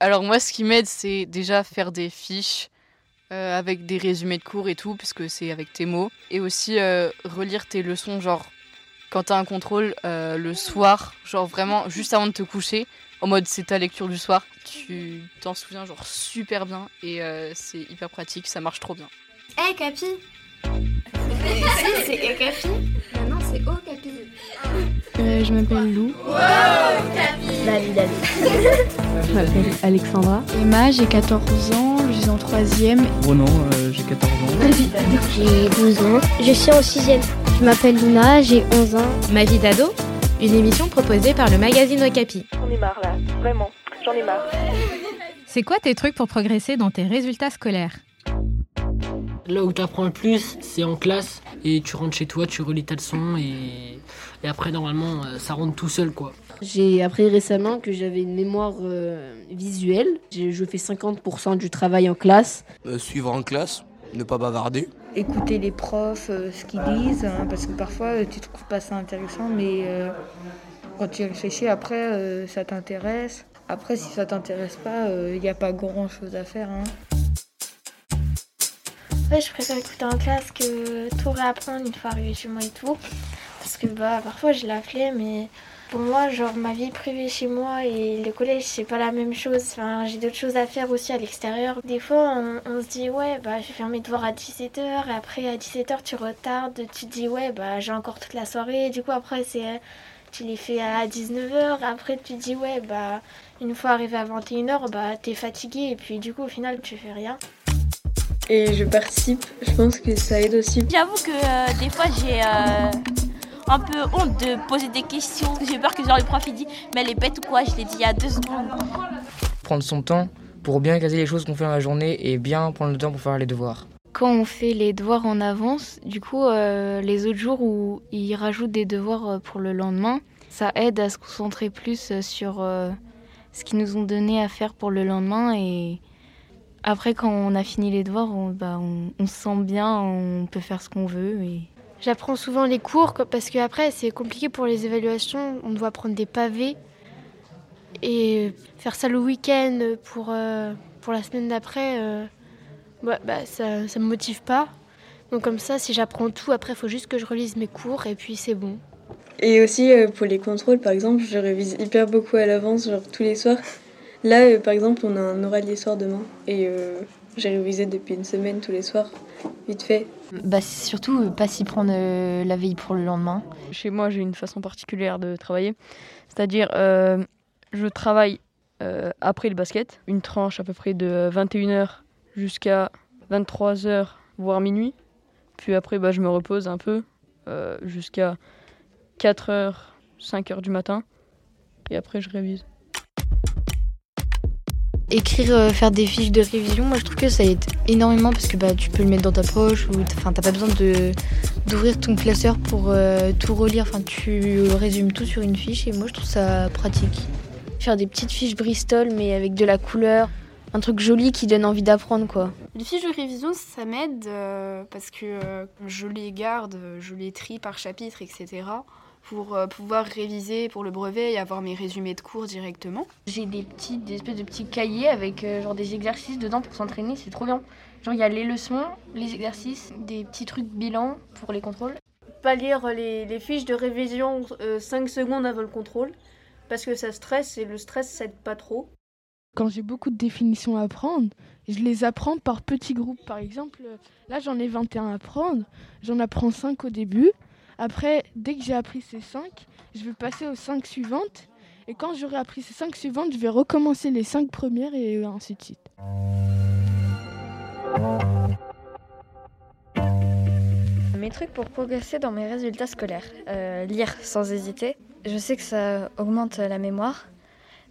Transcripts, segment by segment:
Alors moi, ce qui m'aide, c'est déjà faire des fiches euh, avec des résumés de cours et tout, puisque c'est avec tes mots. Et aussi euh, relire tes leçons, genre quand t'as un contrôle euh, le soir, genre vraiment juste avant de te coucher, en mode c'est ta lecture du soir, tu t'en souviens genre super bien et c'est hyper pratique, ça marche trop bien. Hé hey, Capi Si, c'est Capi c'est Oh Capi je m'appelle Lou. Wow, Capi David, Je m'appelle Alexandra. Emma, j'ai 14 ans, je suis en 3ème. Ronan, euh, j'ai 14 ans. J'ai 12 ans, je suis en 6ème. Je m'appelle Luna, j'ai 11 ans. Ma vie d'ado Une émission proposée par le magazine Okapi. J'en ai marre là, vraiment, j'en ai marre. C'est quoi tes trucs pour progresser dans tes résultats scolaires? Là où tu apprends le plus, c'est en classe et tu rentres chez toi, tu relis ta leçon et, et après normalement euh, ça rentre tout seul quoi. J'ai appris récemment que j'avais une mémoire euh, visuelle. Je fais 50% du travail en classe. Euh, suivre en classe, ne pas bavarder. Écouter les profs, ce qu'ils disent, hein, parce que parfois tu trouves pas ça intéressant, mais quand tu réfléchis après, ça t'intéresse. Après, si ça t'intéresse pas, il n'y a pas grand chose à faire. Hein. Ouais, je préfère écouter en classe que tout réapprendre une fois arrivé chez moi et tout. Parce que bah, parfois j'ai la flemme, mais pour moi, genre ma vie privée chez moi et le collège, c'est pas la même chose. Enfin, j'ai d'autres choses à faire aussi à l'extérieur. Des fois, on, se dit, ouais, bah, je vais faire mes devoirs à 17h, et après à 17h, tu retardes, tu te dis, ouais, bah, j'ai encore toute la soirée. Du coup, après, c'est tu les fais à 19h, après tu te dis ouais bah une fois arrivé à 21h bah t'es fatigué et puis du coup au final tu fais rien et je participe. Je pense que ça aide aussi. J'avoue que euh, des fois j'ai euh, un peu honte de poser des questions. J'ai peur que genre le prof il dit mais elle est bête ou quoi? Je l'ai dit il y a deux secondes. Prendre son temps pour bien caser les choses qu'on fait dans la journée et bien prendre le temps pour faire les devoirs. Quand on fait les devoirs en avance, du coup euh, les autres jours où ils rajoutent des devoirs pour le lendemain, ça aide à se concentrer plus sur ce qu'ils nous ont donné à faire pour le lendemain et après, quand on a fini les devoirs, on, bah, on, se sent bien, on peut faire ce qu'on veut. Et... J'apprends souvent les cours parce que après c'est compliqué pour les évaluations. On doit prendre des pavés et faire ça le week-end pour, euh, pour la semaine d'après. Euh, bah, bah, ça ne me motive pas. Donc comme ça, si j'apprends tout, après il faut juste que je relise mes cours et puis c'est bon. Et aussi euh, pour les contrôles, par exemple, je révise hyper beaucoup à l'avance, genre tous les soirs. Là, euh, par exemple, on a un oral d'histoire demain et euh, j'ai révisé depuis une semaine tous les soirs, vite fait. Bah, c'est surtout euh, pas s'y prendre la veille pour le lendemain. Chez moi, j'ai une façon particulière de travailler, c'est-à-dire je travaille après le basket, une tranche à peu près de 21h jusqu'à 23h, voire minuit. Puis après, bah, je me repose un peu jusqu'à 4h, 5h du matin. Et après, je révise écrire, euh, faire des fiches de révision, moi je trouve que ça aide énormément parce que bah, tu peux le mettre dans ta poche ou enfin t'as pas besoin d'ouvrir ton classeur pour euh, tout relire. Enfin tu résumes tout sur une fiche et moi je trouve ça pratique. Faire des petites fiches Bristol mais avec de la couleur, un truc joli qui donne envie d'apprendre quoi. Les fiches de révision ça m'aide euh, parce que je les garde, je les trie par chapitre etc pour euh, pouvoir réviser pour le brevet et avoir mes résumés de cours directement. J'ai des petits, des espèces de petits cahiers avec euh, genre des exercices dedans pour s'entraîner, c'est trop bien. Genre il y a les leçons, les exercices, des petits trucs bilan pour les contrôles. Pas lire les, fiches de révision 5 euh, secondes avant le contrôle parce que ça stresse et le stress ça aide pas trop. Quand j'ai beaucoup de définitions à apprendre, je les apprends par petits groupes. Par exemple, là j'en ai 21 à apprendre, j'en apprends 5 au début après, dès que j'ai appris ces 5, je vais passer aux 5 suivantes. Et quand j'aurai appris ces 5 suivantes, je vais recommencer les 5 premières et ainsi de suite. Mes trucs pour progresser dans mes résultats scolaires. Euh, lire sans hésiter. Je sais que ça augmente la mémoire.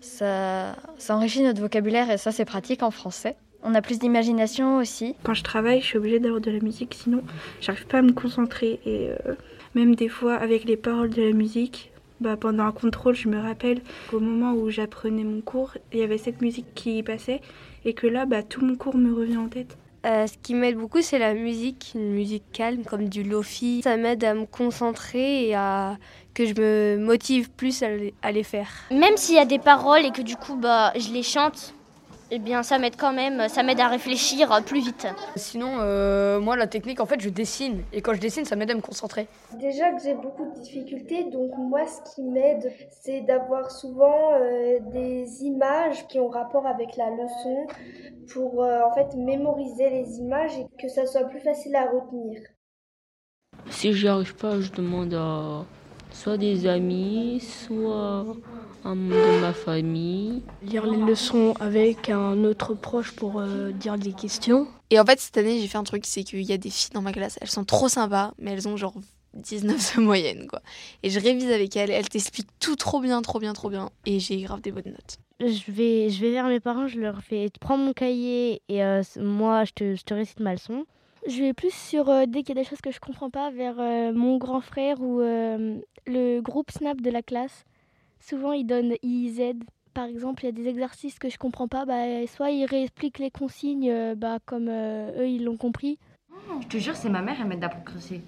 Ça, ça enrichit notre vocabulaire et ça c'est pratique en français. On a plus d'imagination aussi. Quand je travaille, je suis obligée d'avoir de la musique, sinon j'arrive pas à me concentrer. Et euh, même des fois avec les paroles de la musique, bah, pendant un contrôle, je me rappelle qu'au moment où j'apprenais mon cours, il y avait cette musique qui passait et que là, bah, tout mon cours me revient en tête. Euh, ce qui m'aide beaucoup, c'est la musique, une musique calme comme du lofi. Ça m'aide à me concentrer et à que je me motive plus à, les faire. Même s'il y a des paroles et que du coup, bah, je les chante, eh bien ça m'aide quand même, ça m'aide à réfléchir plus vite. Sinon, euh, moi la technique en fait je dessine et quand je dessine ça m'aide à me concentrer. Déjà que j'ai beaucoup de difficultés, donc moi ce qui m'aide c'est d'avoir souvent euh, des images qui ont rapport avec la leçon pour euh, en fait mémoriser les images et que ça soit plus facile à retenir. Si j'y arrive pas, je demande à soit des amis, soit un membre de ma famille. Lire les leçons avec un autre proche pour euh, dire des questions. Et en fait, cette année, j'ai fait un truc, c'est qu'il y a des filles dans ma classe, elles sont trop sympas, mais elles ont genre 19 de moyenne, quoi. Et je révise avec elles, elles t'expliquent tout trop bien, trop bien, trop bien, et j'ai grave des bonnes notes. Je vais, je vais vers mes parents, je leur fais prends mon cahier et euh, moi je te, je te récite ma leçon. Je vais plus sur, euh, dès qu'il y a des choses que je comprends pas, vers euh, mon grand frère ou euh, le groupe Snap de la classe. Souvent, ils donnent, ils aident. Par exemple, il y a des exercices que je comprends pas, bah, soit ils réexpliquent les consignes euh, bah, comme euh, eux, ils l'ont compris. Je te jure, c'est ma mère, elle m'aide à progresser.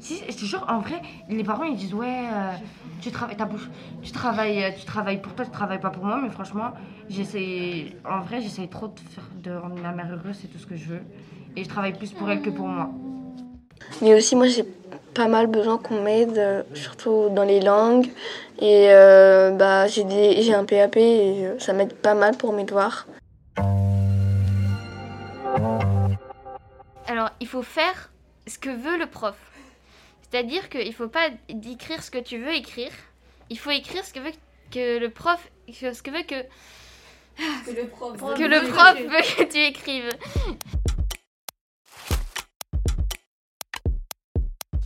Si, je te jure, en vrai, les parents ils disent ouais, euh, tu travailles, ta bouche, tu travailles, tu travailles pour toi, tu travailles pas pour moi, mais franchement, j'essaie, en vrai, j'essaie trop de faire de rendre ma mère heureuse, c'est tout ce que je veux, et je travaille plus pour elle que pour moi. Mais aussi, moi, j'ai pas mal besoin qu'on m'aide, euh, surtout dans les langues. Et euh, bah, j'ai des- j'ai un PAP et euh, ça m'aide pas mal pour mes devoirs. Alors, il faut faire ce que veut le prof. C'est-à-dire qu'il ne faut pas écrire ce que tu veux écrire. Il faut écrire ce que veut que le prof, que- ce que veut que Que le prof que le prof veut que tu écrives.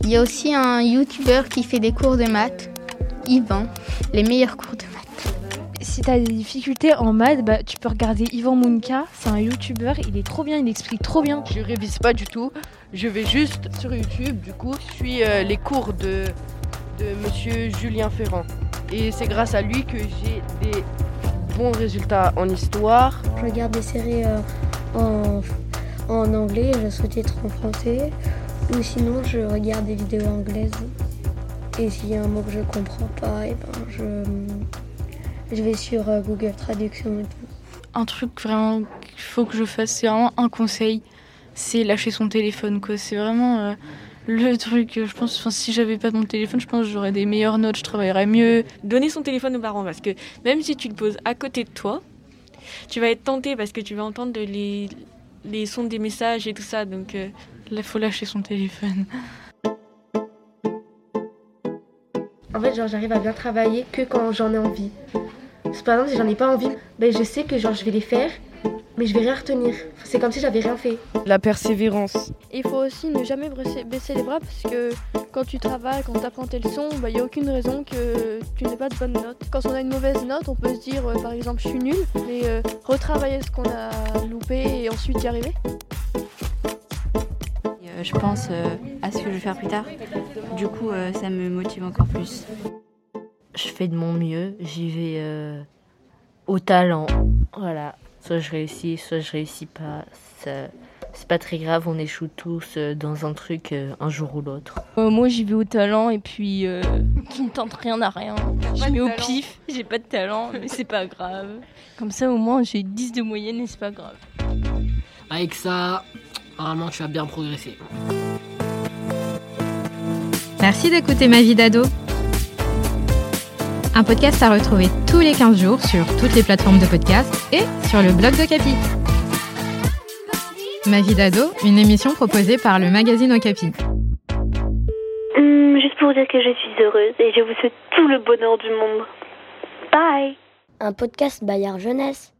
Il y a aussi un youtubeur qui fait des cours de maths, Yvan, les meilleurs cours de maths. Si tu as des difficultés en maths, bah, tu peux regarder Yvan Mounka, c'est un youtubeur, il est trop bien, il explique trop bien. Je révise pas du tout, je vais juste sur YouTube, du coup, je suis euh, les cours de, de monsieur Julien Ferrand. Et c'est grâce à lui que j'ai des bons résultats en histoire. Je regarde des séries euh, en, en anglais je souhaitais être en français. Ou sinon, je regarde des vidéos anglaises. Et s'il y a un mot que je comprends pas, et ben je, je vais sur euh, Google Traduction et tout. un truc vraiment qu'il faut que je fasse, c'est vraiment un conseil, c'est lâcher son téléphone quoi. C'est vraiment euh, le truc. euh, Je pense, enfin, si j'avais pas mon téléphone, je pense que j'aurais des meilleures notes, je travaillerais mieux. Donner son téléphone aux parents parce que même si tu le poses à côté de toi, tu vas être tenté parce que tu vas entendre les, les sons des messages et tout ça. Donc euh, là, faut lâcher son téléphone. En fait, genre, j'arrive à bien travailler que quand j'en ai envie. Parce que, par exemple, si j'en ai pas envie, ben, je sais que genre, je vais les faire, mais je vais rien retenir. C'est comme si j'avais rien fait. La persévérance. Il faut aussi ne jamais baisser, les bras parce que quand tu travailles, quand tu apprends tes leçons, il n'y a aucune raison que tu n'aies pas de bonnes notes. Quand on a une mauvaise note, on peut se dire euh, par exemple je suis nul, mais euh, retravailler ce qu'on a loupé et ensuite y arriver. Je pense euh, à ce que je vais faire plus tard. Du coup, euh, ça me motive encore plus. Je fais de mon mieux, j'y vais euh, au talent. Voilà, soit je réussis, soit je réussis pas. Ça- C'est pas très grave, on échoue tous dans un truc un jour ou l'autre. Euh, moi, j'y vais au talent et puis euh, qui ne tente rien à rien. Je mets au pif, j'ai pas de talent, mais c'est pas grave. Comme ça, au moins, j'ai 10 de moyenne et c'est pas grave. Avec ça, normalement, tu vas bien progresser. Merci d'écouter Ma vie d'ado. Un podcast à retrouver tous les 15 jours sur toutes les plateformes de podcast et sur le blog de Capi. Ma vie d'ado, une émission proposée par le magazine Okapi. Hum, juste pour vous dire que je suis heureuse et je vous souhaite tout le bonheur du monde. Bye Un podcast Bayard Jeunesse.